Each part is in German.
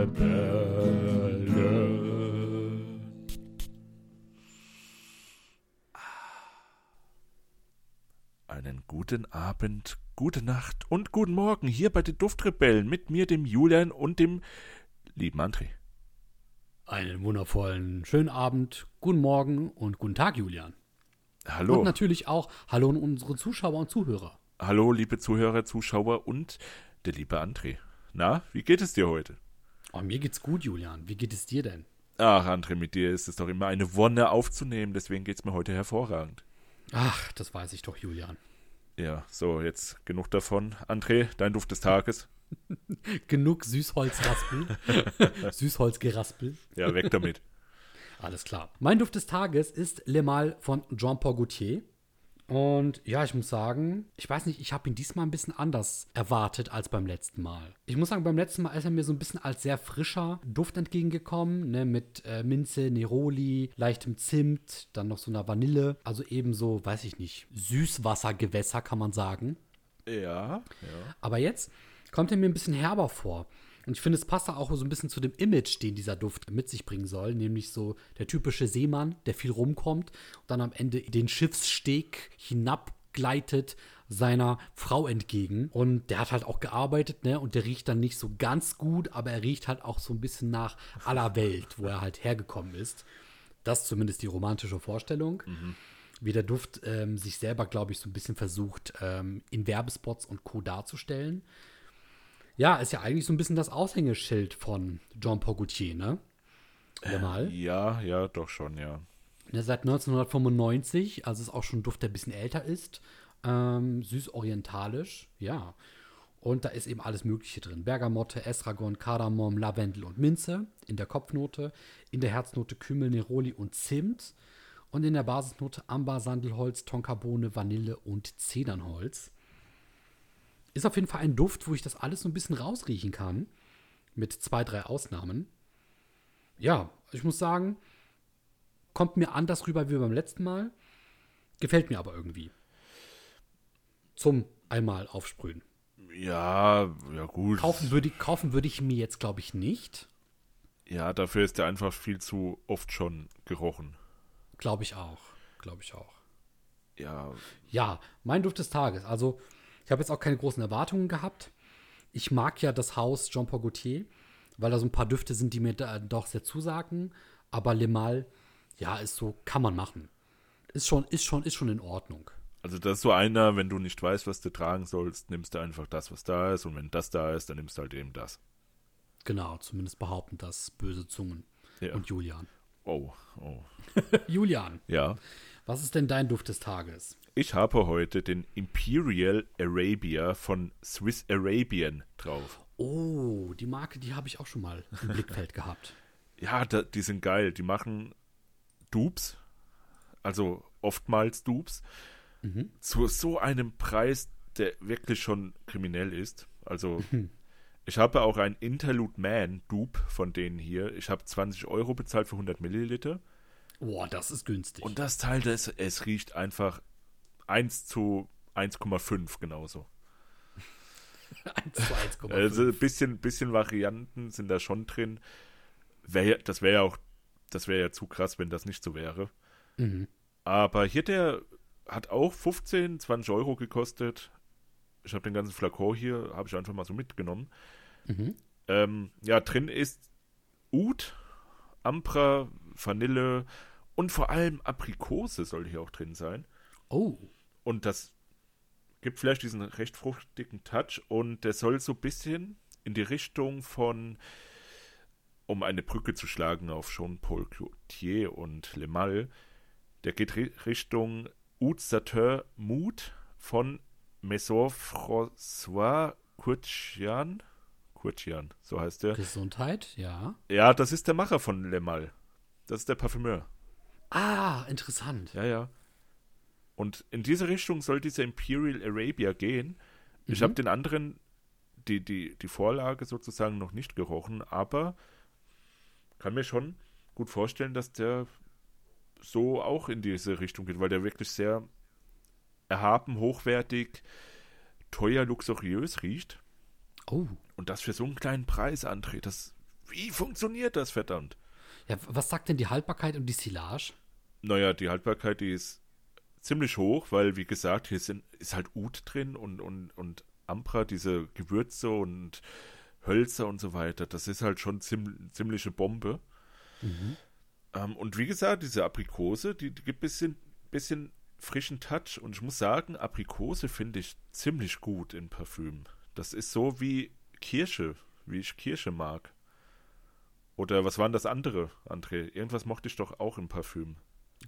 Duftrebellen. Einen guten Abend, gute Nacht und guten Morgen hier bei den Duftrebellen mit mir, dem Julian und dem lieben André. Einen wundervollen schönen Abend, guten Morgen und guten Tag, Julian. Hallo. Und natürlich auch Hallo an unsere Zuschauer und Zuhörer. Hallo, liebe Zuhörer, Zuschauer und der liebe André. Na, wie geht es dir heute? Oh, mir geht's gut, Julian. Wie geht es dir denn? Ach, André, mit dir ist es doch immer eine Wonne aufzunehmen, deswegen geht's mir heute hervorragend. Ach, das weiß ich doch, Julian. Ja, so, jetzt genug davon. André, dein Duft des Tages. Genug Süßholzraspel. Süßholzgeraspel. Ja, weg damit. Alles klar. Mein Duft des Tages ist Le Mal von Jean-Paul Gaultier. Und ja, ich muss sagen, ich weiß nicht, ich habe ihn diesmal ein bisschen anders erwartet als beim letzten Mal. Ich muss sagen, beim letzten Mal ist er mir so ein bisschen als sehr frischer Duft entgegengekommen, ne, mit äh, Minze, Neroli, leichtem Zimt, dann noch so einer Vanille. Also ebenso, weiß ich nicht, Süßwassergewässer kann man sagen. Ja, ja. Aber jetzt kommt er mir ein bisschen herber vor. Und ich finde, es passt auch so ein bisschen zu dem Image, den dieser Duft mit sich bringen soll. Nämlich so der typische Seemann, der viel rumkommt und dann am Ende den Schiffssteg hinabgleitet seiner Frau entgegen. Und der hat halt auch gearbeitet, ne? Und der riecht dann nicht so ganz gut, aber er riecht halt auch so ein bisschen nach aller Welt, wo er halt hergekommen ist. Das ist zumindest die romantische Vorstellung. Wie der Duft ähm, sich selber, glaube ich, so ein bisschen versucht, ähm, in Werbespots und Co. darzustellen. Ja, ist ja eigentlich so ein bisschen das Aushängeschild von Jean-Paul Gaultier, ne? Ja, mal. Ja, ja, doch schon, ja. Der seit 1995, also ist auch schon ein Duft, der ein bisschen älter ist. Ähm, süß-orientalisch, ja. Und da ist eben alles Mögliche drin. Bergamotte, Estragon, Kardamom, Lavendel und Minze in der Kopfnote. In der Herznote Kümmel, Neroli und Zimt. Und in der Basisnote Amber, Sandelholz, Tonkabohne, Vanille und Zedernholz. Ist auf jeden Fall ein Duft, wo ich das alles so ein bisschen rausriechen kann. Mit zwei, drei Ausnahmen. Ja, ich muss sagen, kommt mir anders rüber wie beim letzten Mal. Gefällt mir aber irgendwie. Zum einmal aufsprühen. Ja, ja gut. Kaufen würde, kaufen würde ich mir jetzt, glaube ich, nicht. Ja, dafür ist der einfach viel zu oft schon gerochen. Glaube ich auch. Glaube ich auch. Ja, Ja, mein Duft des Tages. Also, ich habe jetzt auch keine großen Erwartungen gehabt. Ich mag ja das Haus Jean-Paul Gaultier, weil da so ein paar Düfte sind, die mir da doch sehr zusagen. Aber Le Mal, ja, ist so, kann man machen. Ist schon, ist schon, ist schon in Ordnung. also das ist so einer, wenn du nicht weißt, was du tragen sollst, nimmst du einfach das, was da ist. Und wenn das da ist, dann nimmst du halt eben das. Genau, zumindest behaupten das böse Zungen. Ja. Und Julian. Oh, oh. Julian, Ja. was ist denn dein Duft des Tages? Ich habe heute den Imperial Arabia von Swiss Arabian drauf. Oh, die Marke, die habe ich auch schon mal im Blickfeld gehabt. Ja, da, die sind geil. Die machen Dupes, also oftmals Dupes, zu so einem Preis, der wirklich schon kriminell ist. Also, ich habe auch ein Interlude Man Dupe von denen hier. Ich habe 20 Euro bezahlt für 100 Milliliter. Boah, das ist günstig. Und das Teil, das, es riecht einfach 1 zu 1,5 genauso. 1 zu 1,5. Also ein bisschen, bisschen Varianten sind da schon drin. Wär, das wäre ja auch, das wäre ja zu krass, wenn das nicht so wäre. Mhm. Aber hier der hat auch 15, 20 Euro gekostet. Ich habe den ganzen Flakon hier, habe ich einfach mal so mitgenommen. Mhm. Ähm, ja, drin ist Oud, Ambra, Vanille und vor allem Aprikose soll hier auch drin sein. Oh, Und das gibt vielleicht diesen recht fruchtigen Touch und der soll so ein bisschen in die Richtung von, um eine Brücke zu schlagen auf Jean-Paul Gaultier und Le Mal, der geht ri Richtung Oud Sateur Mood von Maison François Courtian. Courtian, so heißt der. Gesundheit, ja. Ja, das ist der Macher von Le Mal. Das ist der Parfümeur. Ah, interessant. Ja, ja. Und in diese Richtung soll dieser Imperial Arabia gehen. Ich habe den anderen, die, die, die Vorlage sozusagen noch nicht gerochen, aber kann mir schon gut vorstellen, dass der so auch in diese Richtung geht, weil der wirklich sehr erhaben, hochwertig, teuer, luxuriös riecht. Oh, Und das für so einen kleinen Preis, das Wie funktioniert das, verdammt? Ja, was sagt denn die Haltbarkeit und die Silage? Naja, die Haltbarkeit, die ist ziemlich hoch, weil, wie gesagt, hier sind, ist halt Ud drin und, und, und Ambra, diese Gewürze und Hölzer und so weiter. Das ist halt schon ziem, ziemliche Bombe. Mhm. Ähm, und wie gesagt, diese Aprikose, die, die gibt ein bisschen, bisschen frischen Touch. Und ich muss sagen, Aprikose finde ich ziemlich gut in Parfüm. Das ist so wie Kirsche, wie ich Kirsche mag. Oder was waren das andere, André? Irgendwas mochte ich doch auch im Parfüm.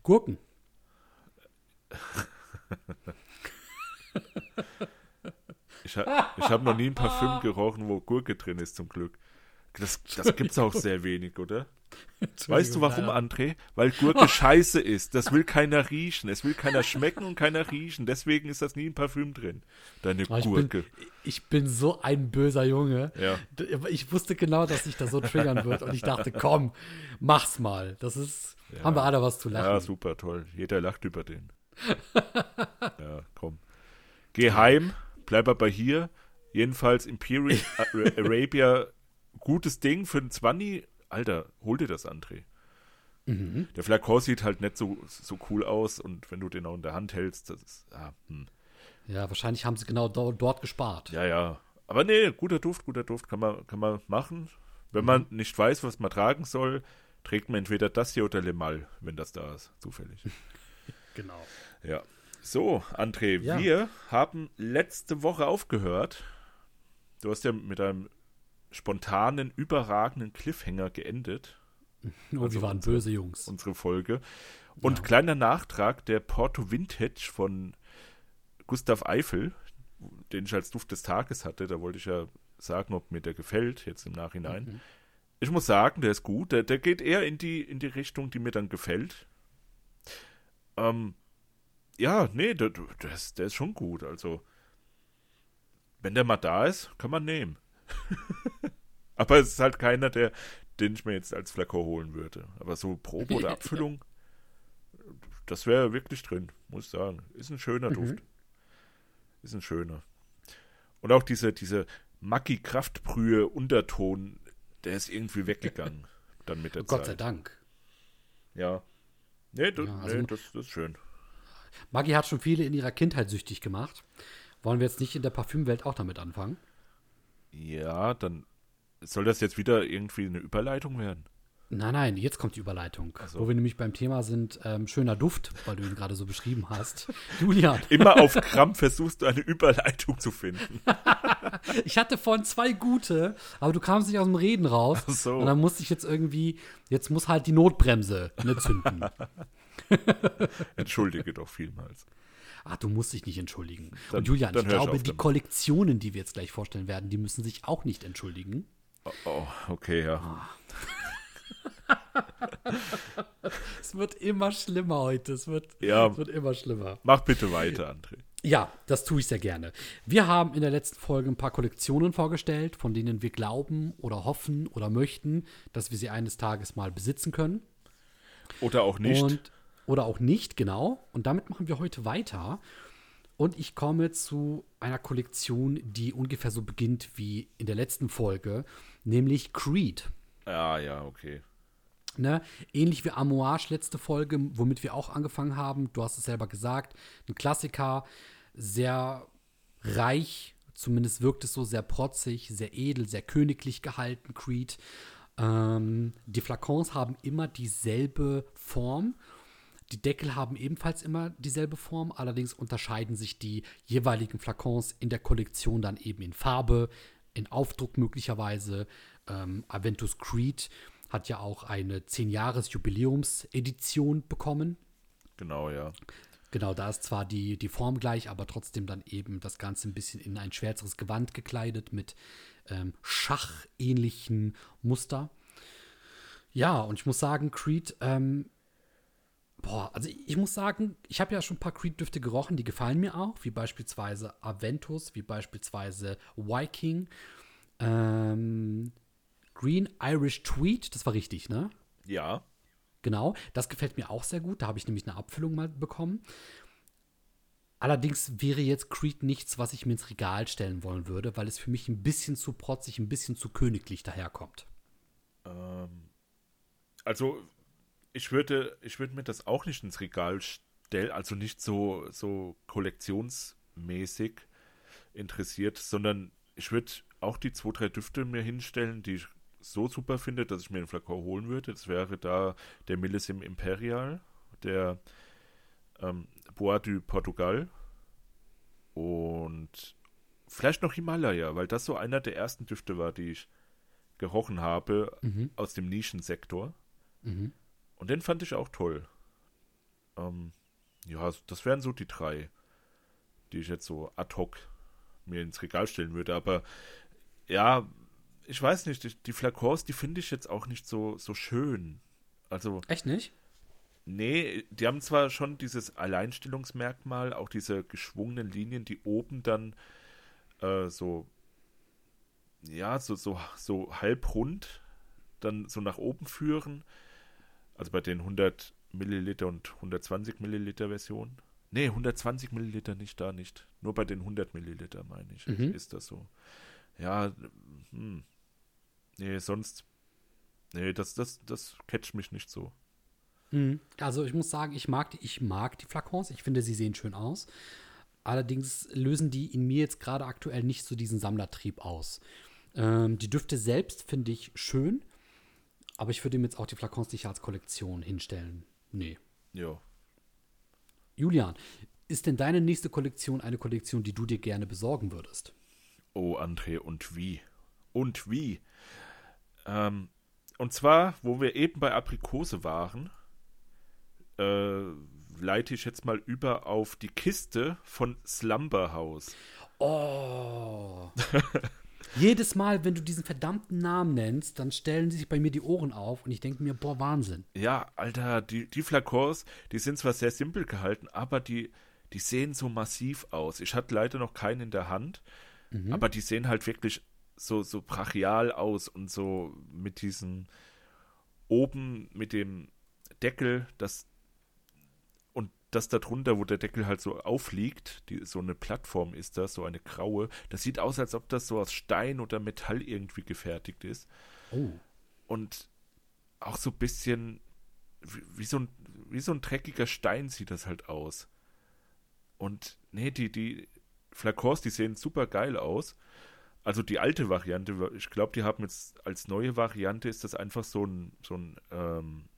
Gurken. ich ha ich habe noch nie ein Parfüm gerochen, wo Gurke drin ist, zum Glück. Das, das gibt es auch sehr wenig, oder? Weißt du warum, André? Weil Gurke scheiße ist. Das will keiner riechen. Es will keiner schmecken und keiner riechen. Deswegen ist das nie ein Parfüm drin. Deine oh, ich Gurke. Bin, ich bin so ein böser Junge. Ja. Ich wusste genau, dass sich das so triggern wird. Und ich dachte, komm, mach's mal. Das ist. Ja. Haben wir alle was zu lachen. Ja, super, toll. Jeder lacht über den. ja, komm. Geh heim, bleib aber hier. Jedenfalls Imperial Arabia, gutes Ding für den 20 Alter, hol dir das, André. Mhm. Der Flakon sieht halt nicht so, so cool aus und wenn du den auch in der Hand hältst, das ist, ah, hm. Ja, wahrscheinlich haben sie genau do dort gespart. Ja, ja. Aber nee, guter Duft, guter Duft kann man, kann man machen. Wenn man mhm. nicht weiß, was man tragen soll, trägt man entweder das hier oder Le Mal, wenn das da ist, zufällig. genau. Ja. So, André, ja. wir haben letzte Woche aufgehört. Du hast ja mit einem spontanen, überragenden Cliffhanger geendet. Oh, also wir waren unsere, böse Jungs. Unsere Folge. Und ja. kleiner Nachtrag, der Porto Vintage von Gustav Eiffel, den ich als Duft des Tages hatte, da wollte ich ja sagen, ob mir der gefällt, jetzt im Nachhinein. Mhm. Ich muss sagen, der ist gut. Der, der geht eher in die, in die Richtung, die mir dann gefällt. Ähm, ja, nee, der, der, ist, der ist schon gut. Also, wenn der mal da ist, kann man nehmen. Aber es ist halt keiner, der, den ich mir jetzt als Flakon holen würde. Aber so Probe oder Abfüllung, das wäre wirklich drin, muss ich sagen. Ist ein schöner mhm. Duft. Ist ein schöner. Und auch diese, diese Macki-Kraftbrühe Unterton, der ist irgendwie weggegangen. dann mit der Gott Zeit. sei Dank. Ja. Nee, das, ja, also, nee, das, das ist schön. Maggie hat schon viele in ihrer Kindheit süchtig gemacht. Wollen wir jetzt nicht in der Parfümwelt auch damit anfangen? Ja, dann soll das jetzt wieder irgendwie eine Überleitung werden? Nein, nein, jetzt kommt die Überleitung. So. Wo wir nämlich beim Thema sind, ähm, schöner Duft, weil du ihn gerade so beschrieben hast. Julian. Immer auf Krampf versuchst du eine Überleitung zu finden. ich hatte vorhin zwei gute, aber du kamst nicht aus dem Reden raus. Ach so. Und dann musste ich jetzt irgendwie, jetzt muss halt die Notbremse ne, zünden. Entschuldige doch vielmals. Ach, du musst dich nicht entschuldigen. Dann, und Julian, ich glaube, ich die Kollektionen, die wir jetzt gleich vorstellen werden, die müssen sich auch nicht entschuldigen. Oh, oh okay, ja. Es wird immer schlimmer heute. Es wird, ja, es wird immer schlimmer. Mach bitte weiter, André. Ja, das tue ich sehr gerne. Wir haben in der letzten Folge ein paar Kollektionen vorgestellt, von denen wir glauben oder hoffen oder möchten, dass wir sie eines Tages mal besitzen können. Oder auch nicht. Und oder auch nicht, genau. Und damit machen wir heute weiter. Und ich komme zu einer Kollektion, die ungefähr so beginnt wie in der letzten Folge, nämlich Creed. Ja, ja, okay. Ne? Ähnlich wie Amouage letzte Folge, womit wir auch angefangen haben. Du hast es selber gesagt. Ein Klassiker, sehr reich, zumindest wirkt es so, sehr protzig, sehr edel, sehr königlich gehalten, Creed. Ähm, die Flakons haben immer dieselbe Form die Deckel haben ebenfalls immer dieselbe Form, allerdings unterscheiden sich die jeweiligen Flakons in der Kollektion dann eben in Farbe, in Aufdruck möglicherweise. Ähm, Aventus Creed hat ja auch eine 10-Jahres-Jubiläumsedition bekommen. Genau, ja. Genau, da ist zwar die, die Form gleich, aber trotzdem dann eben das Ganze ein bisschen in ein schwärzeres Gewand gekleidet mit ähm, schachähnlichen Muster. Ja, und ich muss sagen, Creed ähm, Boah, also ich muss sagen, ich habe ja schon ein paar Creed-Düfte gerochen, die gefallen mir auch, wie beispielsweise Aventus, wie beispielsweise Viking, ähm, Green Irish Tweed, das war richtig, ne? Ja. Genau, das gefällt mir auch sehr gut, da habe ich nämlich eine Abfüllung mal bekommen. Allerdings wäre jetzt Creed nichts, was ich mir ins Regal stellen wollen würde, weil es für mich ein bisschen zu protzig, ein bisschen zu königlich daherkommt. also ich würde, ich würde mir das auch nicht ins Regal stellen, also nicht so, so kollektionsmäßig interessiert, sondern ich würde auch die zwei, drei Düfte mir hinstellen, die ich so super finde, dass ich mir einen Flakon holen würde. Das wäre da der Millissim Imperial, der ähm, Bois du Portugal und vielleicht noch Himalaya, weil das so einer der ersten Düfte war, die ich gerochen habe Mhm. aus dem Nischensektor. Mhm. Und den fand ich auch toll. Ähm, ja, das wären so die drei, die ich jetzt so ad hoc mir ins Regal stellen würde. Aber ja, ich weiß nicht, die, die Flakons, die finde ich jetzt auch nicht so, so schön. Also, Echt nicht? nee, die haben zwar schon dieses Alleinstellungsmerkmal, auch diese geschwungenen Linien, die oben dann äh, so, ja, so, so, so halbrund dann so nach oben führen. Also bei den 100 Milliliter und 120 Milliliter Versionen. Nee, 120 Milliliter nicht da, nicht. Nur bei den 100 Milliliter, meine ich, Mhm. ist das so. Ja, hm. Nee, sonst. Nee, das, das, das catcht mich nicht so. Mhm. Also ich muss sagen, ich mag, die, ich mag die Flakons. Ich finde, sie sehen schön aus. Allerdings lösen die in mir jetzt gerade aktuell nicht so diesen Sammlertrieb aus. Ähm, die Düfte selbst finde ich schön, aber ich würde mir jetzt auch die Flakons nicht als Kollektion hinstellen. Nee. Ja. Julian, ist denn deine nächste Kollektion eine Kollektion, die du dir gerne besorgen würdest? Oh, André, und wie? Und wie? Ähm, und zwar, wo wir eben bei Aprikose waren, äh, leite ich jetzt mal über auf die Kiste von Slumber House. Oh. Jedes Mal, wenn du diesen verdammten Namen nennst, dann stellen sich bei mir die Ohren auf und ich denke mir, boah, Wahnsinn. Ja, Alter, die, die Flakons, die sind zwar sehr simpel gehalten, aber die, die sehen so massiv aus. Ich hatte leider noch keinen in der Hand, aber die sehen halt wirklich so, so brachial aus und so mit diesem oben mit dem Deckel, das und das darunter, wo der Deckel halt so aufliegt, die, so eine Plattform ist das, so eine graue, das sieht aus, als ob das so aus Stein oder Metall irgendwie gefertigt ist Oh. und auch so ein bisschen wie, wie, so ein, wie so ein dreckiger Stein sieht das halt aus. Und nee, die, die Flakons, die sehen super geil aus. Also die alte Variante, ich glaube, die haben jetzt als neue Variante ist das einfach so ein, so ein ähm,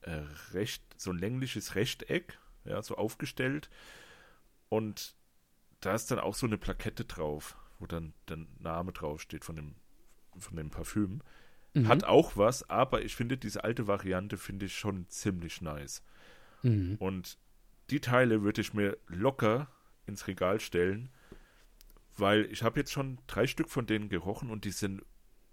äh, recht, so ein längliches Rechteck, ja, so aufgestellt. Und da ist dann auch so eine Plakette drauf, wo dann der Name draufsteht von dem, von dem Parfüm. Mhm. Hat auch was, aber ich finde diese alte Variante finde ich schon ziemlich nice. Mhm. Und die Teile würde ich mir locker ins Regal stellen, weil ich habe jetzt schon drei Stück von denen gerochen und die sind,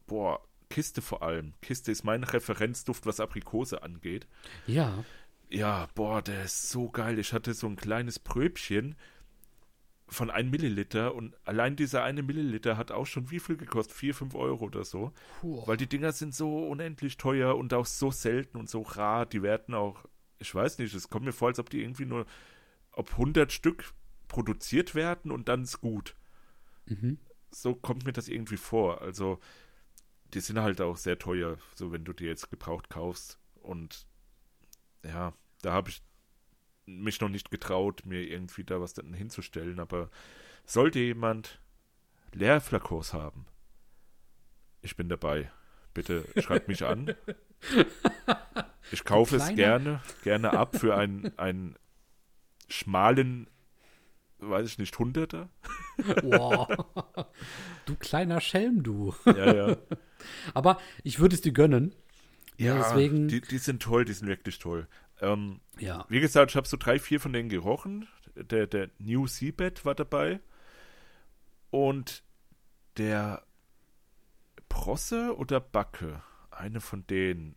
boah, Kiste vor allem. Kiste ist mein Referenzduft, was Aprikose angeht. Ja. Ja, boah, der ist so geil. Ich hatte so ein kleines Pröbchen von einem Milliliter und allein dieser eine Milliliter hat auch schon wie viel gekostet? Vier, fünf Euro oder so. Puh. Weil die Dinger sind so unendlich teuer und auch so selten und so rar. Die werden auch, ich weiß nicht, es kommt mir vor, als ob die irgendwie nur, ob 100 Stück produziert werden und dann ist gut. Mhm. So kommt mir das irgendwie vor. Also, die sind halt auch sehr teuer, so wenn du die jetzt gebraucht kaufst. Und ja, da habe ich mich noch nicht getraut, mir irgendwie da was dann hinzustellen. Aber sollte jemand Leerflakos haben, ich bin dabei. Bitte schreibt mich an. Ich kaufe es gerne, gerne ab für einen, einen schmalen, weiß ich nicht, Hunderter. Boah. du kleiner Schelm, du. Ja, ja. Aber ich würde es dir gönnen. Ja, deswegen. Die, die sind toll, die sind wirklich toll. Ähm, ja. wie gesagt, ich habe so drei, vier von denen gerochen. Der, der New Seabed war dabei. Und der Prosse oder Backe, eine von denen.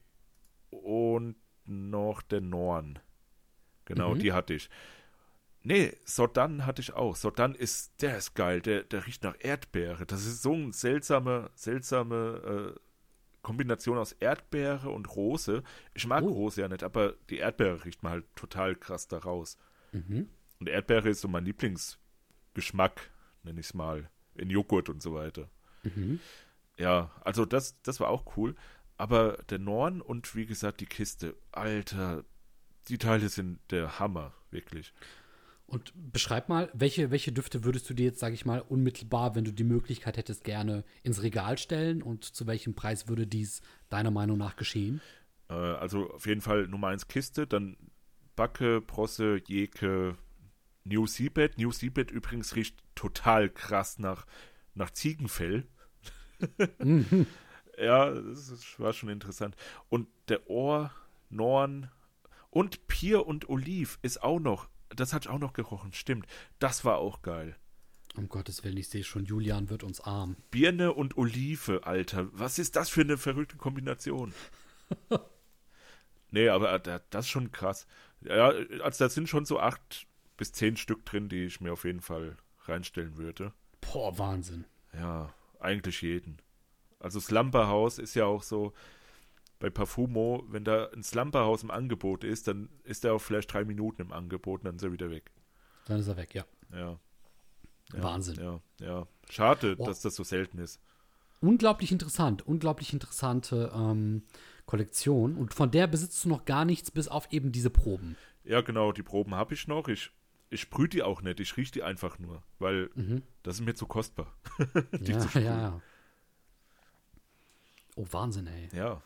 Und noch der Norn. Genau, Mhm. die hatte ich. Nee, Sodan hatte ich auch. Sodan ist, der ist geil, der, der riecht nach Erdbeere. Das ist so eine seltsame, seltsame äh, Kombination aus Erdbeere und Rose. Ich mag Oh. Rose ja nicht, aber die Erdbeere riecht man halt total krass da raus. Mhm. Und Erdbeere ist so mein Lieblingsgeschmack, nenne ich es mal, in Joghurt und so weiter. Mhm. Ja, also das, das war auch cool. aber der Norn und wie gesagt die Kiste, Alter, die Teile sind der Hammer, wirklich. Und beschreib mal, welche, welche Düfte würdest du dir jetzt, sage ich mal, unmittelbar, wenn du die Möglichkeit hättest, gerne ins Regal stellen und zu welchem Preis würde dies deiner Meinung nach geschehen? Äh, also auf jeden Fall Nummer 1 Kiste, dann Backe, Prosse, Jeke, New Seabed. New Seabed übrigens riecht total krass nach, nach Ziegenfell. mhm. Ja, das war schon interessant. Und der Ohr, Norn und Pier und Oliv ist auch noch das hat auch noch gerochen, stimmt. Das war auch geil. Um Gottes Willen, ich sehe schon, Julian wird uns arm. Birne und Olive, Alter. Was ist das für eine verrückte Kombination? nee, aber äh, das ist schon krass. Ja, also da sind schon so acht bis zehn Stück drin, die ich mir auf jeden Fall reinstellen würde. Boah, Wahnsinn. Ja, eigentlich jeden. Also Slumberhouse ist ja auch so, bei Parfumo, wenn da ein Slumberhaus im Angebot ist, dann ist er auch vielleicht drei Minuten im Angebot und dann ist er wieder weg. Dann ist er weg, ja. Ja. ja Wahnsinn. Ja, ja. Schade, Boah. dass das so selten ist. Unglaublich interessant, unglaublich interessante ähm, Kollektion. Und von der besitzt du noch gar nichts, bis auf eben diese Proben. Ja, genau, die Proben habe ich noch. Ich, ich sprühe die auch nicht, ich rieche die einfach nur, weil mhm. das ist mir zu kostbar. ja, zu ja, ja. Oh, Wahnsinn, ey. Ja,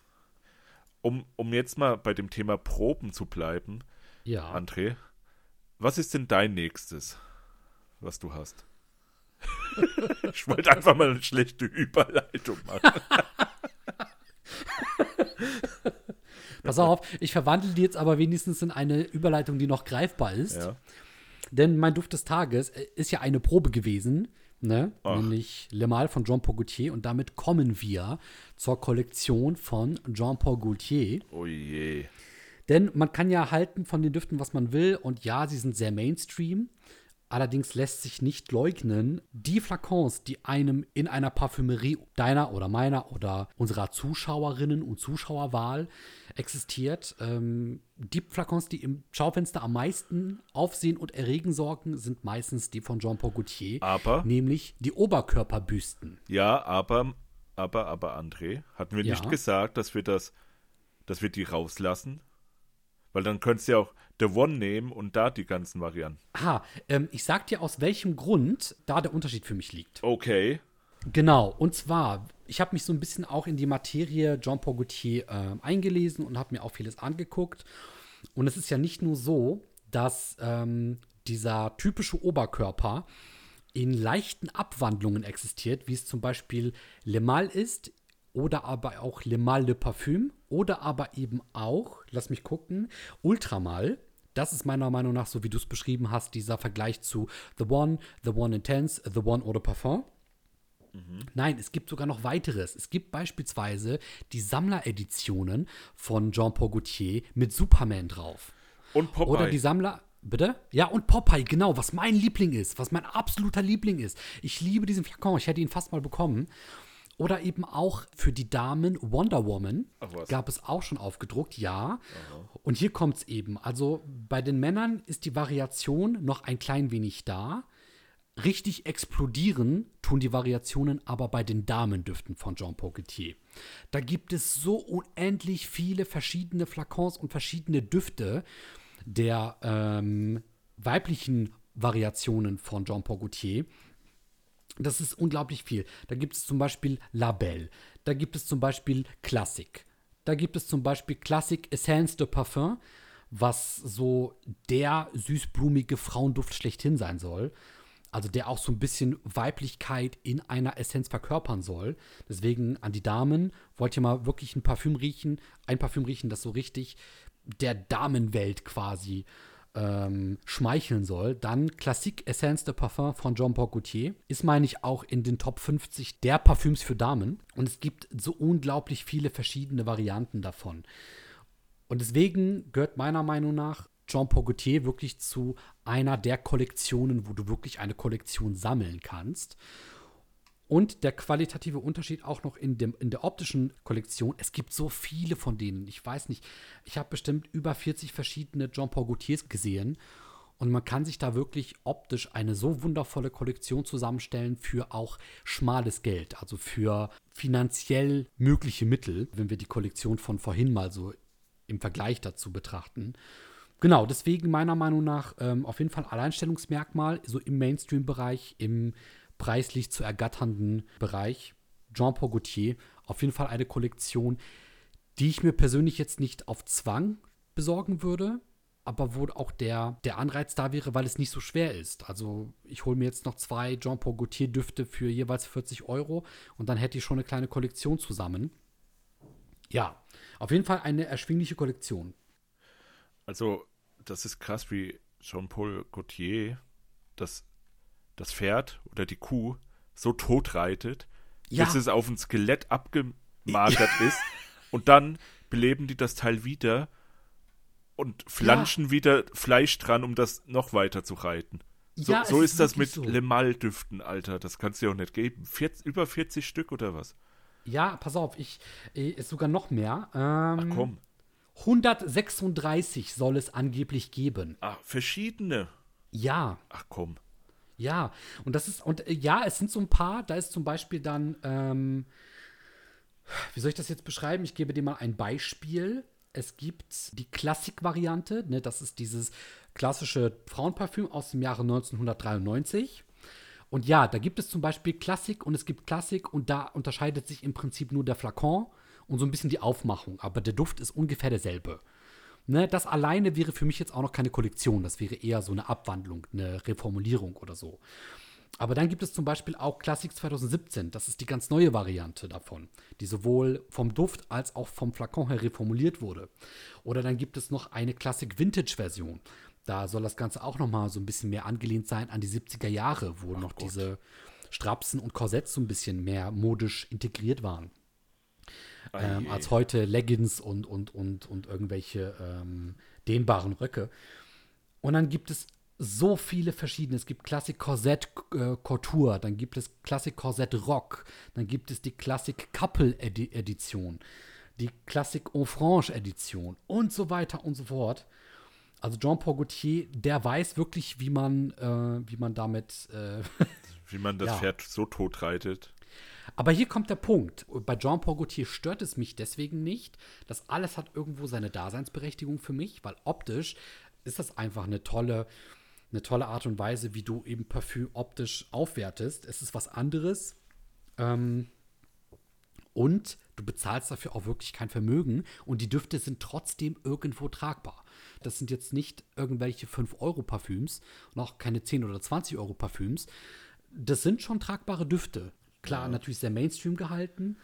um, um jetzt mal bei dem Thema Proben zu bleiben, ja. André, was ist denn dein nächstes, was du hast? ich wollte einfach mal eine schlechte Überleitung machen. Pass auf, ich verwandle die jetzt aber wenigstens in eine Überleitung, die noch greifbar ist. Ja. Denn mein Duft des Tages äh, ist ja eine Probe gewesen, ne? nämlich Le Mal von Jean-Paul Gaultier. Und damit kommen wir zur Kollektion von Jean-Paul Gaultier. Oh je. Denn man kann ja halten von den Düften, was man will. Und ja, sie sind sehr Mainstream. Allerdings lässt sich nicht leugnen, die Flakons, die einem in einer Parfümerie deiner oder meiner oder unserer Zuschauerinnen und Zuschauerwahl existiert, ähm, die Flakons, die im Schaufenster am meisten Aufsehen und Erregen sorgen, sind meistens die von Jean-Paul Gaultier. Aber? Nämlich die Oberkörperbüsten. Ja, aber, aber, aber, André, hatten wir ja. nicht gesagt, dass wir das, dass wir die rauslassen? Weil dann könntest du ja auch The One nehmen und da die ganzen Varianten. Aha, ähm, ich sag dir, aus welchem Grund da der Unterschied für mich liegt. Okay. Genau, und zwar, ich habe mich so ein bisschen auch in die Materie Jean-Paul Gaultier äh, eingelesen und habe mir auch vieles angeguckt. Und es ist ja nicht nur so, dass ähm, dieser typische Oberkörper in leichten Abwandlungen existiert, wie es zum Beispiel Le Mal ist oder aber auch Le Mal de Parfum oder aber eben auch, lass mich gucken, Ultramal. Das ist meiner Meinung nach, so wie du es beschrieben hast, dieser Vergleich zu The One, The One Intense, The One Eau de Parfum. Mhm. Nein, es gibt sogar noch weiteres. Es gibt beispielsweise die Sammlereditionen von Jean-Paul Gaultier mit Superman drauf. Und Popeye. Oder die Sammler. Bitte? Ja, und Popeye, genau, was mein Liebling ist, was mein absoluter Liebling ist. Ich liebe diesen Flakon, ich hätte ihn fast mal bekommen. Oder eben auch für die Damen Wonder Woman gab es auch schon aufgedruckt, ja. Aha. Und hier kommt es eben. Also bei den Männern ist die Variation noch ein klein wenig da. Richtig explodieren tun die Variationen aber bei den Damendüften von Jean Poquetier. Da gibt es so unendlich viele verschiedene Flakons und verschiedene Düfte der ähm, weiblichen Variationen von Jean Paul Gaultier. Das ist unglaublich viel. Da gibt es zum Beispiel Label. Da gibt es zum Beispiel Classic. Da gibt es zum Beispiel Classic Essence de Parfum, was so der süßblumige Frauenduft schlechthin sein soll. Also der auch so ein bisschen Weiblichkeit in einer Essenz verkörpern soll. Deswegen an die Damen, wollt ihr mal wirklich ein Parfüm riechen? Ein Parfüm riechen, das so richtig der Damenwelt quasi ähm, schmeicheln soll, dann Classique Essence de Parfum von Jean-Paul Gaultier ist, meine ich, auch in den Top 50 der Parfüms für Damen. Und es gibt so unglaublich viele verschiedene Varianten davon. Und deswegen gehört meiner Meinung nach Jean-Paul Gaultier wirklich zu einer der Kollektionen, wo du wirklich eine Kollektion sammeln kannst. Und der qualitative Unterschied auch noch in, dem, in der optischen Kollektion. Es gibt so viele von denen. Ich weiß nicht, ich habe bestimmt über 40 verschiedene Jean-Paul Gaultiers gesehen. Und man kann sich da wirklich optisch eine so wundervolle Kollektion zusammenstellen für auch schmales Geld, also für finanziell mögliche Mittel, wenn wir die Kollektion von vorhin mal so im Vergleich dazu betrachten. Genau, deswegen meiner Meinung nach ähm, auf jeden Fall Alleinstellungsmerkmal, so im Mainstream-Bereich, im preislich zu ergatternden Bereich. Jean-Paul Gaultier, auf jeden Fall eine Kollektion, die ich mir persönlich jetzt nicht auf Zwang besorgen würde, aber wo auch der, der Anreiz da wäre, weil es nicht so schwer ist. Also ich hole mir jetzt noch zwei Jean-Paul Gaultier-Düfte für jeweils 40 Euro und dann hätte ich schon eine kleine Kollektion zusammen. Ja, auf jeden Fall eine erschwingliche Kollektion. Also, das ist krass, wie Jean-Paul Gaultier das, das Pferd oder die Kuh so tot reitet, ja. bis es auf ein Skelett abgemagert ja. ist und dann beleben die das Teil wieder und flanschen ja. wieder Fleisch dran, um das noch weiter zu reiten. So, ja, so ist, das mit so. Lemal-Düften, Alter. Das kannst du ja auch nicht geben. 40, über 40 Stück oder was? Ja, pass auf, ich ist sogar noch mehr. Ähm, Ach komm. 136 soll es angeblich geben. Ach, verschiedene. Ja. Ach komm. Ja, und das ist, und äh, ja, es sind so ein paar, da ist zum Beispiel dann, ähm, wie soll ich das jetzt beschreiben? Ich gebe dir mal ein Beispiel. Es gibt die Klassik-Variante, ne, das ist dieses klassische Frauenparfüm aus dem Jahre 1993. Und ja, da gibt es zum Beispiel Klassik und es gibt Klassik und da unterscheidet sich im Prinzip nur der Flakon und so ein bisschen die Aufmachung, aber der Duft ist ungefähr derselbe. Ne, das alleine wäre für mich jetzt auch noch keine Kollektion, das wäre eher so eine Abwandlung, eine Reformulierung oder so. Aber dann gibt es zum Beispiel auch Classic 2017. Das ist die ganz neue Variante davon, die sowohl vom Duft als auch vom Flakon her reformuliert wurde. Oder dann gibt es noch eine Classic Vintage Version. Da soll das Ganze auch noch mal so ein bisschen mehr angelehnt sein an die 70er Jahre, wo Ach noch Gott. diese Strapsen und Korsetts so ein bisschen mehr modisch integriert waren. Ähm, als heute Leggings und, und, und, und irgendwelche ähm, dehnbaren Röcke. Und dann gibt es so viele verschiedene. Es gibt Classic Korsett äh, Couture, dann gibt es Classic Korsett Rock, dann gibt es die Classic Couple Edi Edition, die Classic En Franche Edition und so weiter und so fort. Also Jean-Paul Gaultier, der weiß wirklich, wie man, äh, wie man damit äh, wie man das ja. Pferd so tot reitet. Aber hier kommt der Punkt. Bei Jean-Paul Gaultier stört es mich deswegen nicht. Das alles hat irgendwo seine Daseinsberechtigung für mich, weil optisch ist das einfach eine tolle, eine tolle Art und Weise, wie du eben Parfüm optisch aufwertest. Es ist was anderes. Ähm, und du bezahlst dafür auch wirklich kein Vermögen und die Düfte sind trotzdem irgendwo tragbar. Das sind jetzt nicht irgendwelche 5-Euro-Parfüms und auch keine 10 oder 20 Euro Parfüms. Das sind schon tragbare Düfte. Klar, ja. natürlich sehr Mainstream gehalten.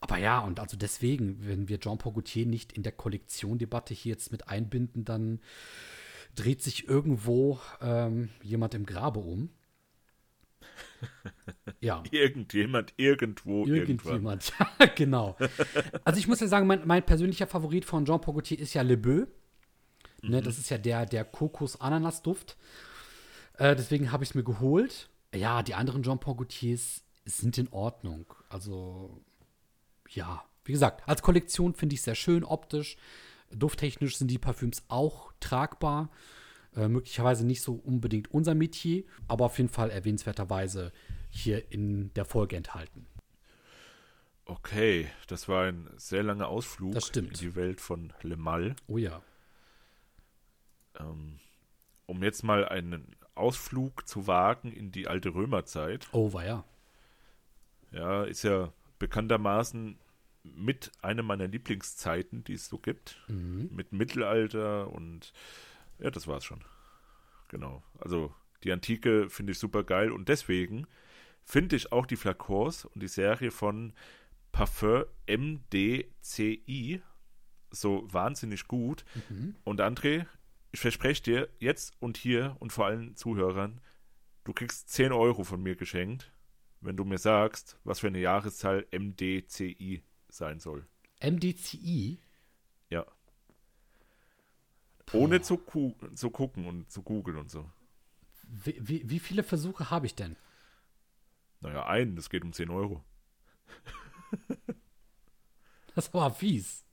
Aber ja, und also deswegen, wenn wir Jean-Paul Gaultier nicht in der Kollektion-Debatte hier jetzt mit einbinden, dann dreht sich irgendwo ähm, jemand im Grabe um. Ja. Irgendjemand, irgendwo, Irgendjemand, ja, genau. Also ich muss ja sagen, mein, mein persönlicher Favorit von Jean Paul Gaultier ist ja Le Beau. Ne, mhm. Das ist ja der, der Kokos-Ananas-Duft. Äh, deswegen habe ich es mir geholt. Ja, die anderen Jean Paul Gaultiers sind in Ordnung. Also, ja, wie gesagt, als Kollektion finde ich sehr schön optisch. Dufttechnisch sind die Parfüms auch tragbar. Äh, möglicherweise nicht so unbedingt unser Metier, aber auf jeden Fall erwähnenswerterweise hier in der Folge enthalten. Okay, das war ein sehr langer Ausflug in die Welt von Le Mal. Oh ja. Ähm, um jetzt mal einen Ausflug zu wagen in die alte Römerzeit. Oh, war ja. Ja, ist ja bekanntermaßen mit einer meiner Lieblingszeiten, die es so gibt. Mhm. Mit Mittelalter und ja, das war's schon. Genau. Also die Antike finde ich super geil und deswegen finde ich auch die Flakors und die Serie von Parfum MDCI so wahnsinnig gut. Mhm. Und André, ich verspreche dir jetzt und hier und vor allen Zuhörern, du kriegst 10 Euro von mir geschenkt, wenn du mir sagst, was für eine Jahreszahl MDCI sein soll. MDCI? Ja. Ohne zu, zu, gucken und zu googeln und so. Wie, wie, wie viele Versuche habe ich denn? Naja, einen, das geht um 10 Euro. das war fies.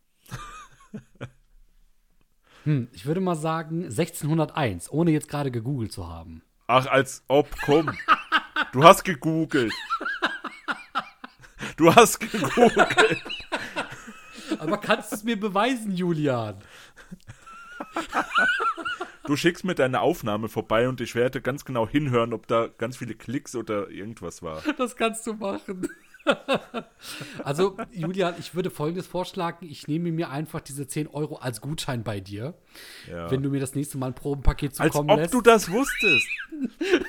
Hm, ich würde mal sagen 1601, ohne jetzt gerade gegoogelt zu haben. Ach, als ob, komm. Du hast gegoogelt. Du hast gegoogelt. Aber kannst du es mir beweisen, Julian? Du schickst mir deine Aufnahme vorbei und ich werde ganz genau hinhören, ob da ganz viele Klicks oder irgendwas war. Das kannst du machen. also, Julian, ich würde folgendes vorschlagen: Ich nehme mir einfach diese 10 Euro als Gutschein bei dir, Ja. wenn du mir das nächste Mal ein Probenpaket Als zukommen ob lässt. du das wusstest.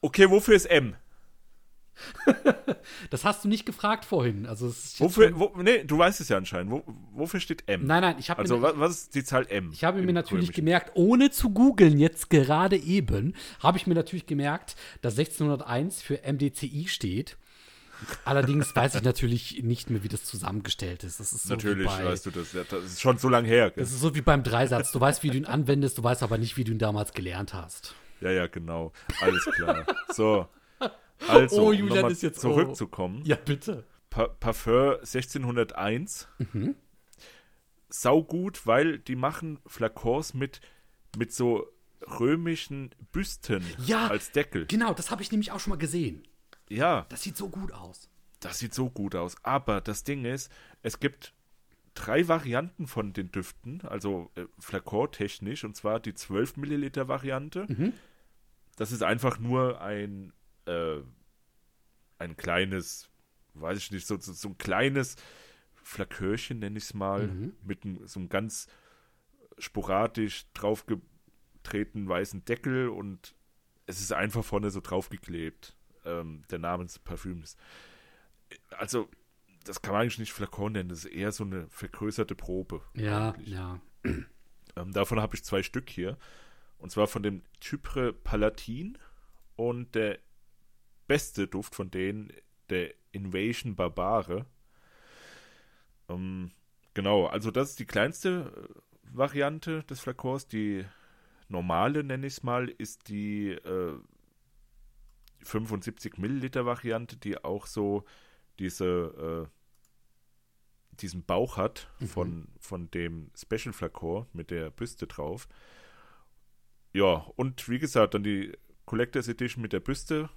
Okay, wofür ist M? das hast du nicht gefragt vorhin. Also, Wofür, wo, nee, du weißt es ja anscheinend. Wo, wofür steht M? Nein, nein, ich habe Also, mir, was, was ist die Zahl M? ich habe mir natürlich gemerkt, ohne zu googeln, jetzt gerade eben, habe ich mir natürlich gemerkt, dass 1601 für MDCI steht. Allerdings weiß ich natürlich nicht mehr, wie das zusammengestellt ist. Das ist so Natürlich bei, weißt du das. Ja, das ist schon so lange her. Gell? Das ist so wie beim Dreisatz. Du weißt, wie du ihn anwendest, du weißt aber nicht, wie du ihn damals gelernt hast. Ja, ja, genau. Alles klar. So. Also, Oh, um Julian nochmal ist jetzt- zurückzukommen. Ja, bitte. Pa Parfum 1601. Mhm. Saugut, weil die machen Flakons mit, mit so römischen Büsten Ja, als Deckel. Genau, das habe ich nämlich auch schon mal gesehen. Ja, Das sieht so gut aus. das sieht so gut aus. Aber das Ding ist, es gibt drei Varianten von den Düften, also äh, Flakon-technisch, und zwar die 12 Milliliter Variante. Mhm. Das ist einfach nur ein, äh, ein kleines, weiß ich nicht, so, so, so ein kleines Flakörchen, nenne ich es mal, Mhm. mit einem, so einem ganz sporadisch draufgetretenen weißen Deckel und es ist einfach vorne so draufgeklebt, ähm, der Name des Parfüms. Also, das kann man eigentlich nicht Flakon nennen, das ist eher so eine vergrößerte Probe. Ja, eigentlich. ja. Ähm, davon habe ich zwei Stück hier. Und zwar von dem Chypre Palatin und der beste Duft von denen, der Invasion Barbare. Ähm, genau, also das ist die kleinste äh, Variante des Flakons. Die normale, nenne ich es mal, ist die äh, 75 Milliliter Variante, die auch so diese äh, diesen Bauch hat von, von dem Special Flakon mit der Büste drauf. Ja, und wie gesagt, dann die Collectors Edition mit der Büste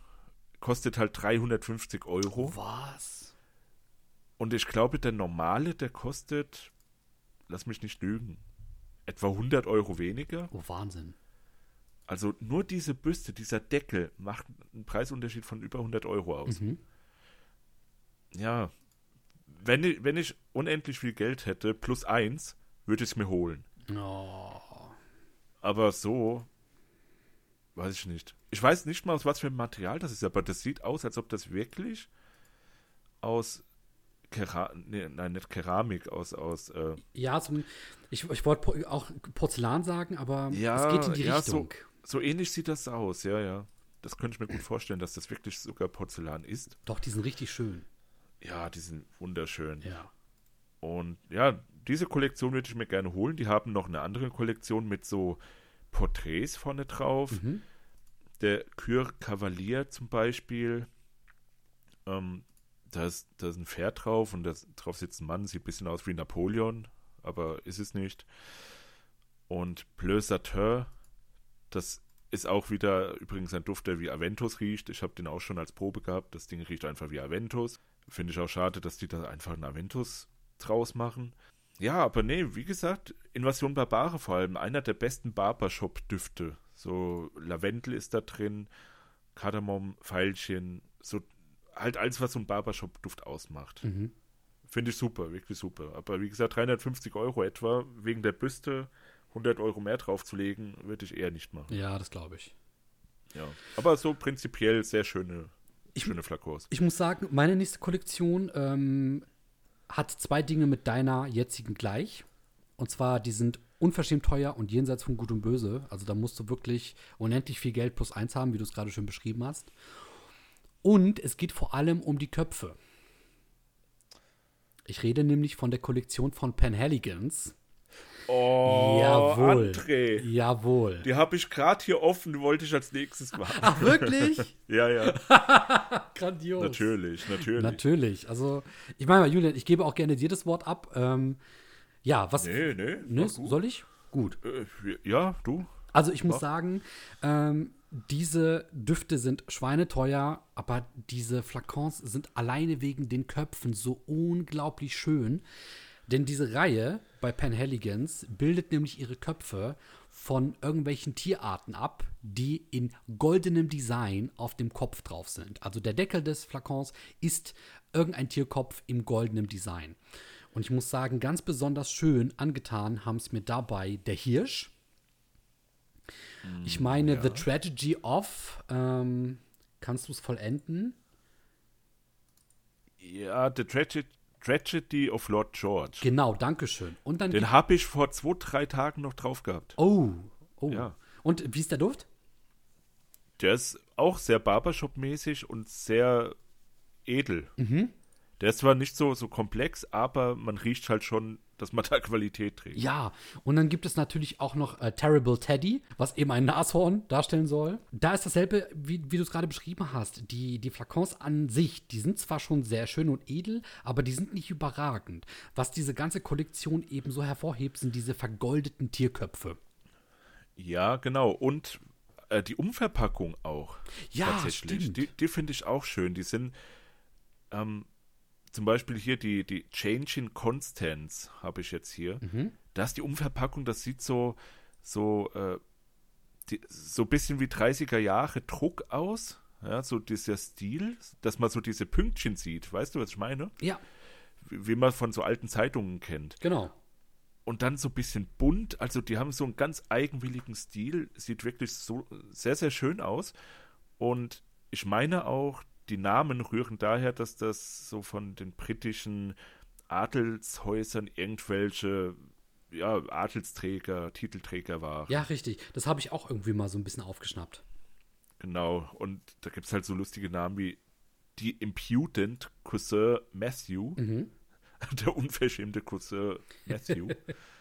kostet halt 350 Euro. Was? Und ich glaube, der normale, der kostet, lass mich nicht lügen, etwa 100 Euro weniger. Oh, Wahnsinn. Also nur diese Büste, dieser Deckel macht einen Preisunterschied von über 100 Euro aus. Mhm. Ja, wenn ich, wenn ich unendlich viel Geld hätte, plus eins, würde ich es mir holen. Oh. Aber so, weiß ich nicht. Ich weiß nicht mal, aus was für einem Material das ist, aber das sieht aus, als ob das wirklich aus Kera nee, nein, nicht Keramik, aus, aus, äh, Ja, zum, ich, ich wollte auch Porzellan sagen, aber Ja, es geht in die ja, Richtung. so ähnlich sieht das aus, ja, ja. Das könnte ich mir gut vorstellen, dass das wirklich sogar Porzellan ist. Doch, die sind richtig schön. Ja, die sind wunderschön. Ja. Und ja, diese Kollektion würde ich mir gerne holen. Die haben noch eine andere Kollektion mit so Porträts vorne drauf. Mhm. Der Kür Cavalier zum Beispiel. Ähm, da, ist, da ist ein Pferd drauf und das, drauf sitzt ein Mann. Sieht ein bisschen aus wie Napoleon, aber ist es nicht. Und Bleu Sateur, das ist auch wieder übrigens ein Duft, der wie Aventus riecht. Ich habe den auch schon als Probe gehabt. Das Ding riecht einfach wie Aventus. Finde ich auch schade, dass die da einfach einen Aventus draus machen. Ja, aber nee, wie gesagt, Invasion Barbare vor allem, einer der besten Barbershop-Düfte. So Lavendel ist da drin, Kardamom, Veilchen, so halt alles, was so ein Barbershop-Duft ausmacht. Mhm. Finde ich super, wirklich super. Aber wie gesagt, 350 Euro etwa, wegen der Büste 100 Euro mehr draufzulegen, würde ich eher nicht machen. Ja, das glaube ich. Ja. Aber so prinzipiell sehr schöne, Ich- schöne Flakons. Ich muss sagen, meine nächste Kollektion ähm, hat zwei Dinge mit deiner jetzigen gleich. Und zwar, die sind unverschämt teuer und jenseits von Gut und Böse. Also da musst du wirklich unendlich viel Geld plus eins haben, wie du es gerade schön beschrieben hast. Und es geht vor allem um die Köpfe. Ich rede nämlich von der Kollektion von Penhaligans. Oh, Jawohl. André. Jawohl. Die habe ich gerade hier offen, wollte ich als nächstes machen. Ach, wirklich? Ja, ja, Grandios. natürlich, natürlich. Natürlich. Also, ich meine mal, Julian, ich gebe auch gerne dir das Wort ab. Ähm, Ja, was. Nee, nee. Ne, du. soll ich? Gut. Äh, ja, du. Also ich muss Mach. sagen, ähm, diese Düfte sind schweineteuer, aber diese Flakons sind alleine wegen den Köpfen so unglaublich schön. Denn diese Reihe bei Penhaligans bildet nämlich ihre Köpfe von irgendwelchen Tierarten ab, die in goldenem Design auf dem Kopf drauf sind. Also der Deckel des Flakons ist irgendein Tierkopf im goldenem Design. Und ich muss sagen, ganz besonders schön angetan haben es mir dabei der Hirsch. Ich meine, The Tragedy of, ähm, kannst du es vollenden? Ja, The Tragedy, Tragedy of Lord George. Genau, Dankeschön. Und dann. Den habe ich vor zwei, drei Tagen noch drauf gehabt. oh, oh. Ja. Und wie ist der Duft? Der ist auch sehr Barbershop-mäßig und sehr edel. Mhm. Der ist zwar nicht so, so komplex, aber man riecht halt schon, dass man da Qualität trägt. Ja, und dann gibt es natürlich auch noch äh, Terrible Teddy, was eben ein Nashorn darstellen soll. Da ist dasselbe, wie, wie du es gerade beschrieben hast. Die, die Flakons an sich, die sind zwar schon sehr schön und edel, aber die sind nicht überragend. Was diese ganze Kollektion eben so hervorhebt, sind diese vergoldeten Tierköpfe. Ja, genau. Und äh, die Umverpackung auch. Ja, tatsächlich. stimmt. Die, die finde ich auch schön. Die sind ähm, zum Beispiel hier die, die Change in Constance habe ich jetzt hier. Mhm. Da ist die Umverpackung, das sieht so, so, äh, die, so ein bisschen wie 30er Jahre Druck aus. Ja, so dieser Stil, dass man so diese Pünktchen sieht. Weißt du, was ich meine? Ja, Wie, wie man von so alten Zeitungen kennt. genau. und dann so ein bisschen bunt. Also die haben so einen ganz eigenwilligen Stil. Sieht wirklich so sehr, sehr schön aus. Und ich meine auch, die Namen rühren daher, dass das so von den britischen Adelshäusern irgendwelche ja, Adelsträger, Titelträger waren. Ja, richtig. Das habe ich auch irgendwie mal so ein bisschen aufgeschnappt. Genau. Und da gibt es halt so lustige Namen wie die Impudent Cousin Matthew. Mhm. Der unverschämte Cousin Matthew.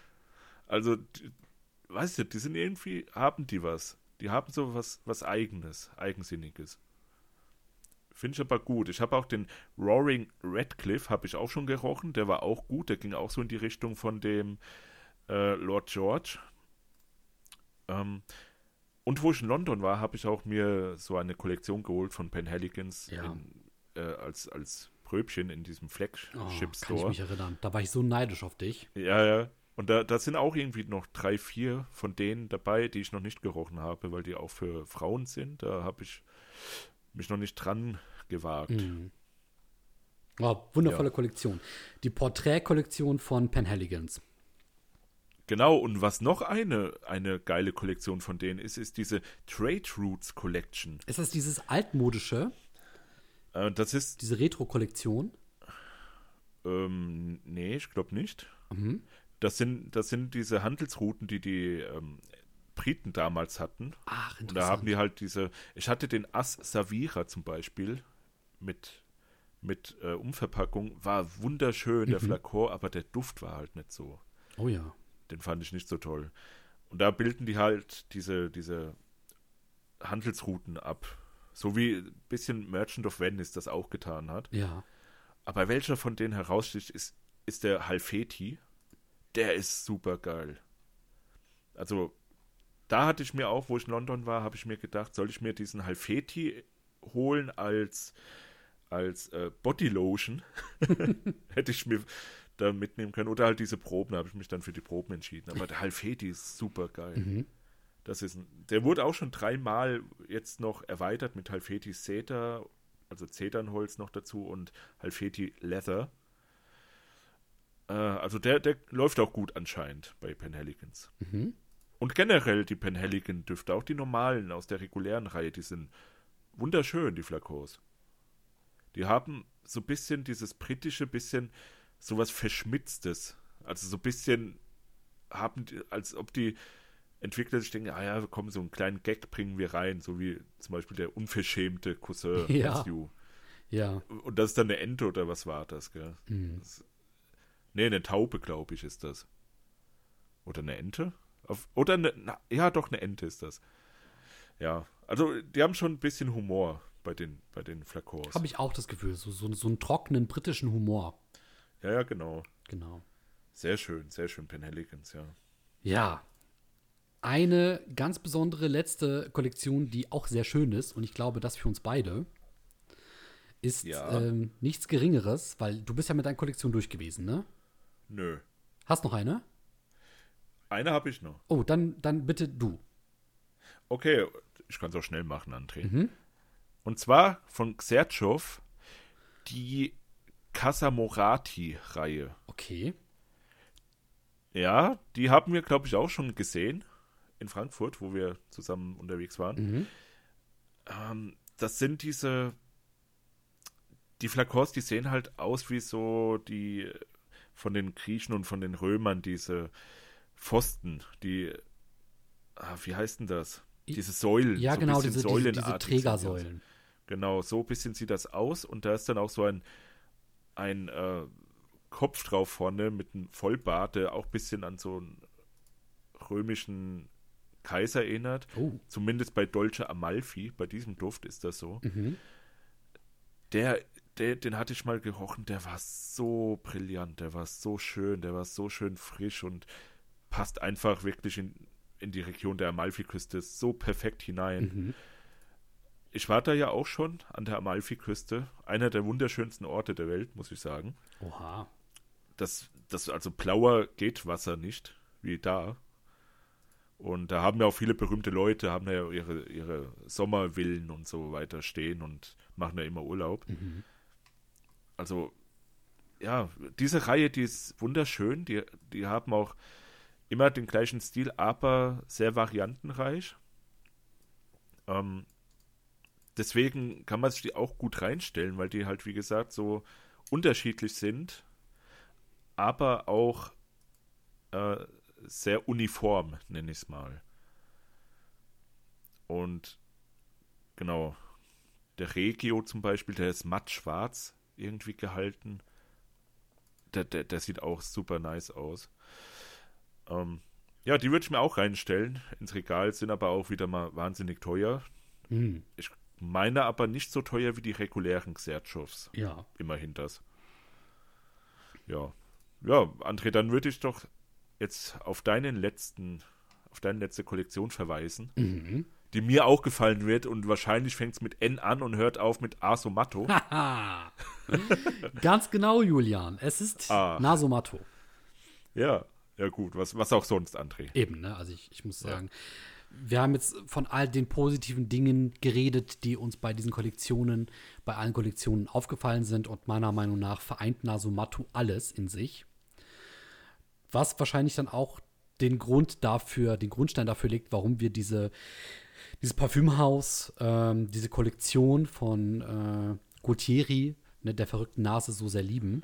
also, die, weißt du, die sind irgendwie, haben die was. Die haben so was, was Eigenes, Eigensinniges. Finde ich aber gut. Ich habe auch den Roaring Redcliffe, habe ich auch schon gerochen. Der war auch gut. Der ging auch so in die Richtung von dem äh, Lord George. Ähm, und wo ich in London war, habe ich auch mir so eine Kollektion geholt von Penhaligans Ja. äh, als, als Pröbchen in diesem Oh, Flagship kann ich mich erinnern. Da war ich so neidisch auf dich. Ja, ja. Und da, da sind auch irgendwie noch drei, vier von denen dabei, die ich noch nicht gerochen habe, weil die auch für Frauen sind. Da habe ich mich noch nicht dran gewagt. Mhm. Oh, wundervolle Ja. Kollektion. Die Porträtkollektion von Penhaligans. Genau, und was noch eine, eine geile Kollektion von denen ist, ist diese Trade Roots Collection. Ist das dieses altmodische, Äh, das ist, diese Retro-Kollektion? ähm, nee, ich glaube nicht. Mhm. Das sind, das sind diese Handelsrouten, die die ähm, Briten damals hatten. Ach, Und da haben interessant. die halt diese. Ich hatte den Ass Savira zum Beispiel mit, mit äh, Umverpackung. War wunderschön, der Mhm. Flakon, aber der Duft war halt nicht so. Oh ja. Den fand ich nicht so toll. Und da bilden die halt diese, diese Handelsrouten ab. So wie ein bisschen Merchant of Venice das auch getan hat. Ja. Aber welcher von denen heraussticht, ist, ist der Halfeti. Der ist super geil. Also, da hatte ich mir auch, wo ich in London war, habe ich mir gedacht, soll ich mir diesen Halfeti holen als, als äh, Bodylotion? Hätte ich mir da mitnehmen können. Oder halt diese Proben, da habe ich mich dann für die Proben entschieden. Aber der Halfeti ist super geil. Mhm. Das ist ein, der wurde auch schon dreimal jetzt noch erweitert mit Halfeti Cedar, also Zedernholz noch dazu und Halfeti Leather. Äh, also der, der läuft auch gut anscheinend bei Penhaligans. Mhm. Und generell die Penhaligon Düfte, auch die normalen aus der regulären Reihe, die sind wunderschön, die Flakos. Die haben so ein bisschen dieses britische, bisschen sowas Verschmitztes. Also so ein bisschen haben, die, als ob die Entwickler sich denken, ah ja, komm, so einen kleinen Gag bringen wir rein, so wie zum Beispiel der unverschämte Cousin Ja. Matthew. Ja. Und das ist dann eine Ente oder was war das, gell? Mhm. Das, nee, eine Taube, glaube ich, ist das. Oder eine Ente? Auf, oder eine, na, ja, doch, eine Ente ist das. Ja, also die haben schon ein bisschen Humor bei den, bei den Flakons. Habe ich auch das Gefühl. So, so, so einen trockenen britischen Humor. Ja, ja, genau. Genau. Sehr schön, sehr schön, Penhaligons, ja. Ja. Eine ganz besondere letzte Kollektion, die auch sehr schön ist, und ich glaube, das für uns beide, ist Ja. ähm, nichts Geringeres, weil du bist ja mit deiner Kollektion durch gewesen, ne? Nö. Hast noch eine? Eine habe ich noch. Oh, dann, dann bitte du. Okay, ich kann es auch schnell machen, André. Und zwar von Xertschow die Casamorati-Reihe. Okay. Ja, die haben wir, glaube ich, auch schon gesehen in Frankfurt, wo wir zusammen unterwegs waren. Mhm. Ähm, das sind diese. Die Flakons, die sehen halt aus wie so die von den Griechen und von den Römern, diese Pfosten, die. Ah, wie heißt denn das? Diese Säulen. Ja, so genau, diese, diese. Trägersäulen. Genau, so ein bisschen sieht das aus und da ist dann auch so ein, ein äh, Kopf drauf vorne mit einem Vollbart, der auch ein bisschen an so einen römischen Kaiser erinnert. Oh. Zumindest bei Dolce Amalfi, bei diesem Duft ist das so. Mhm. Der, der, den hatte ich mal gerochen, der war so brillant, der war so schön, der war so schön frisch und passt einfach wirklich in, in die Region der Amalfiküste so perfekt hinein. Mhm. Ich war da ja auch schon an der Amalfiküste, einer der wunderschönsten Orte der Welt, muss ich sagen. Oha. Das, das also blauer geht Wasser nicht wie da. Und da haben ja auch viele berühmte Leute, haben ja ihre, ihre Sommervillen und so weiter stehen und machen ja immer Urlaub. Mhm. Also, ja, diese Reihe, die ist wunderschön. Die, die haben auch immer den gleichen Stil, aber sehr variantenreich. Ähm, deswegen kann man sich die auch gut reinstellen, weil die halt, wie gesagt, so unterschiedlich sind, aber auch äh, sehr uniform, nenne ich es mal. Und genau, der Regio zum Beispiel, der ist matt schwarz irgendwie gehalten. Der, der, der sieht auch super nice aus. Ähm, ja, die würde ich mir auch reinstellen ins Regal, sind aber auch wieder mal wahnsinnig teuer. Mhm. Ich meine aber nicht so teuer wie die regulären Xertschows. Ja. Immerhin das. Ja. Ja, André, dann würde ich doch jetzt auf deinen letzten, auf deine letzte Kollektion verweisen, Mhm. die mir auch gefallen wird und wahrscheinlich fängt es mit N an und hört auf mit Asomato. Haha. Ganz genau, Julian. Es ist Ah. Nasomato. ja, ja gut, was, was auch sonst, André. Eben, ne? Also ich, ich muss sagen, wir haben jetzt von all den positiven Dingen geredet, die uns bei diesen Kollektionen, bei allen Kollektionen aufgefallen sind und meiner Meinung nach vereint Nasomatto alles in sich. Was wahrscheinlich dann auch den Grund dafür, den Grundstein dafür legt, warum wir diese, dieses Parfümhaus, ähm, diese Kollektion von äh, Gaultieri, ne, der verrückten Nase, so sehr lieben.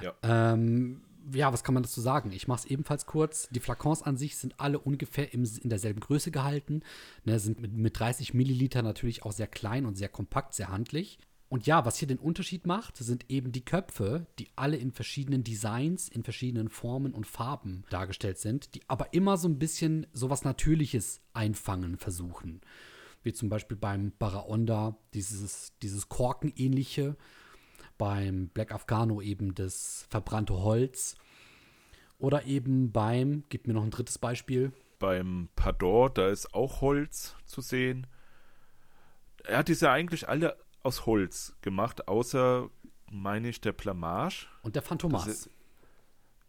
Ja. Ähm, ja, was kann man dazu sagen? Ich mache es ebenfalls kurz. Die Flakons an sich sind alle ungefähr im, in derselben Größe gehalten. Ne, sind mit, mit 30 Milliliter natürlich auch sehr klein und sehr kompakt, sehr handlich. Und ja, was hier den Unterschied macht, sind eben die Köpfe, die alle in verschiedenen Designs, in verschiedenen Formen und Farben dargestellt sind, die aber immer so ein bisschen sowas Natürliches einfangen versuchen. Wie zum Beispiel beim Baraonda, dieses, dieses Korkenähnliche, beim Black Afghano eben das verbrannte Holz. Oder eben beim, gib mir noch ein drittes Beispiel. Beim Pador, da ist auch Holz zu sehen. Er hat diese eigentlich alle aus Holz gemacht, außer, meine ich, der Plamage. Und der Phantomas.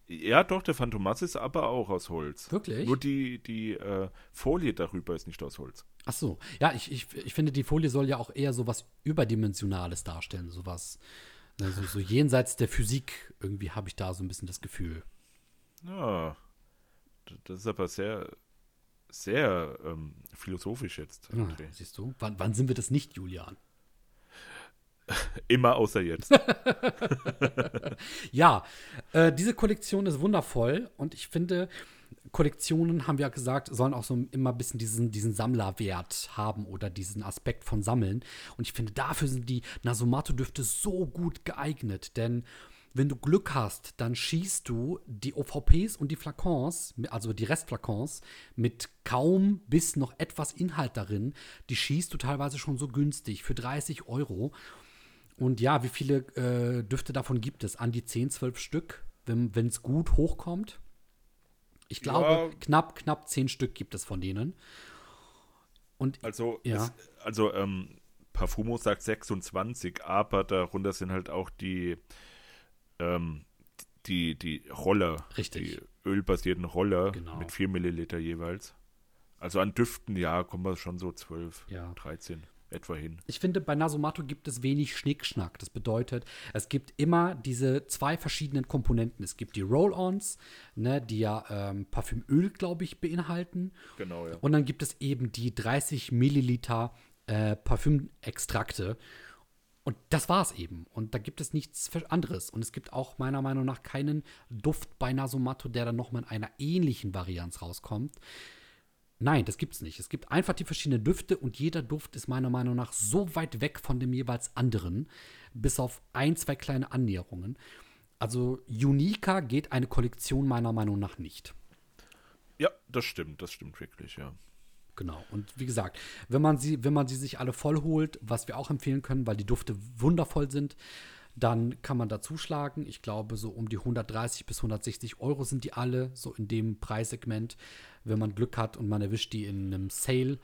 Ja, doch, der Phantomas ist aber auch aus Holz. Wirklich? Nur die, die äh, Folie darüber ist nicht aus Holz. Ach so. Ja, ich, ich, ich finde, die Folie soll ja auch eher so was Überdimensionales darstellen. Sowas, ne, so, so jenseits der Physik. Irgendwie habe ich da so ein bisschen das Gefühl. Ja, das ist aber sehr, sehr ähm, philosophisch jetzt. Ja, André. siehst du? Wann, wann sind wir das nicht, Julian? Immer außer jetzt. Ja, äh, diese Kollektion ist wundervoll und ich finde, Kollektionen, haben wir ja gesagt, sollen auch so immer ein bisschen diesen, diesen Sammlerwert haben oder diesen Aspekt von Sammeln. Und ich finde, dafür sind die Nasomato-Düfte so gut geeignet, denn wenn du Glück hast, dann schießt du die OVPs und die Flakons, also die Restflakons, mit kaum bis noch etwas Inhalt darin, die schießt du teilweise schon so günstig für 30 Euro. Und ja, wie viele äh, Düfte davon gibt es? An die 10, 12 Stück, wenn es gut hochkommt. Ich glaube, Ja. knapp, knapp zehn Stück gibt es von denen. Und Also, Ja. es, also ähm, Parfumo sagt 26, aber darunter sind halt auch die, ähm, die, die Roller, Richtig. die ölbasierten Roller Genau. mit 4 Milliliter jeweils. Also an Düften, ja, kommen wir schon so 12, Ja. 13 etwa hin. Ich finde, bei Nasomato gibt es wenig Schnickschnack. Das bedeutet, es gibt immer diese zwei verschiedenen Komponenten. Es gibt die Roll-Ons, ne, die ja ähm, Parfümöl, glaube ich, beinhalten. Genau, ja. Und dann gibt es eben die 30 Milliliter äh, Parfümextrakte. Und das war's eben. Und da gibt es nichts anderes. Und es gibt auch meiner Meinung nach keinen Duft bei Nasomato, der dann nochmal in einer ähnlichen Varianz rauskommt. Nein, das gibt's nicht. Es gibt einfach die verschiedenen Düfte und jeder Duft ist meiner Meinung nach so weit weg von dem jeweils anderen, bis auf ein, zwei kleine Annäherungen. Also uniker geht eine Kollektion meiner Meinung nach nicht. Ja, das stimmt, das stimmt wirklich, ja. Genau. Und wie gesagt, wenn man sie, wenn man sie sich alle voll holt, was wir auch empfehlen können, weil die Dufte wundervoll sind, dann kann man da zuschlagen. Ich glaube, so um die 130 bis 160 Euro sind die alle, so in dem Preissegment. Wenn man Glück hat und man erwischt die in einem Sale,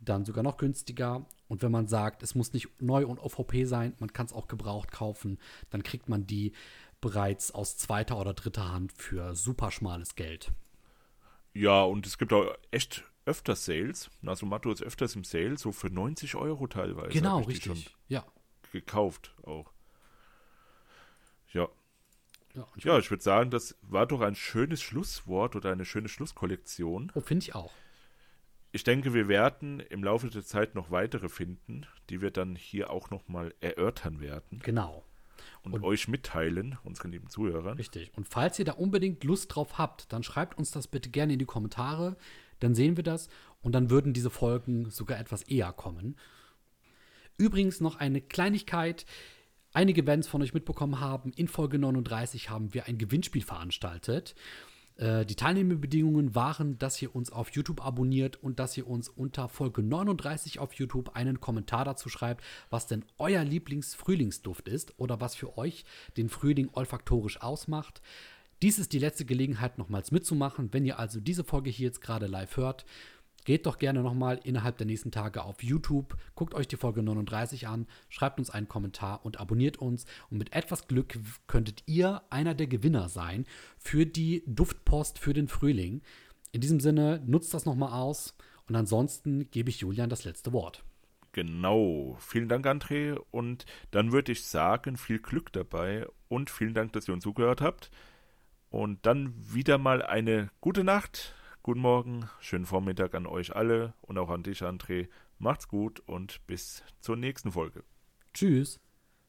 dann sogar noch günstiger. Und wenn man sagt, es muss nicht neu und OVP sein, man kann es auch gebraucht kaufen, dann kriegt man die bereits aus zweiter oder dritter Hand für super schmales Geld. Ja, und es gibt auch echt öfter Sales. Nasomato ist öfters im Sale, so für 90 Euro teilweise. Genau, richtig. Ja. gekauft auch. Ja. Ja, Ja, ich würde sagen, das war doch ein schönes Schlusswort oder eine schöne Schlusskollektion. Oh, finde ich auch. Ich denke, wir werden im Laufe der Zeit noch weitere finden, die wir dann hier auch nochmal erörtern werden Genau. und, Und- euch mitteilen, unseren lieben Zuhörern. Richtig. Und falls ihr da unbedingt Lust drauf habt, dann schreibt uns das bitte gerne in die Kommentare. Dann sehen wir das und dann würden diese Folgen sogar etwas eher kommen. Übrigens noch eine Kleinigkeit. Einige es von euch mitbekommen haben. In Folge 39 haben wir ein Gewinnspiel veranstaltet. Äh, die Teilnehmerbedingungen waren, dass ihr uns auf YouTube abonniert und dass ihr uns unter Folge 39 auf YouTube einen Kommentar dazu schreibt, was denn euer Lieblingsfrühlingsduft ist oder was für euch den Frühling olfaktorisch ausmacht. Dies ist die letzte Gelegenheit, nochmals mitzumachen. Wenn ihr also diese Folge hier jetzt gerade live hört, geht doch gerne nochmal innerhalb der nächsten Tage auf YouTube, guckt euch die Folge 39 an, schreibt uns einen Kommentar und abonniert uns. Und mit etwas Glück könntet ihr einer der Gewinner sein für die Duftpost für den Frühling. In diesem Sinne, nutzt das nochmal aus und ansonsten gebe ich Julian das letzte Wort. Genau. Vielen Dank, André. Und dann würde ich sagen, viel Glück dabei und vielen Dank, dass ihr uns zugehört habt. Und dann wieder mal eine gute Nacht, guten Morgen, schönen Vormittag an euch alle und auch an dich, André. Macht's gut und bis zur nächsten Folge. Tschüss.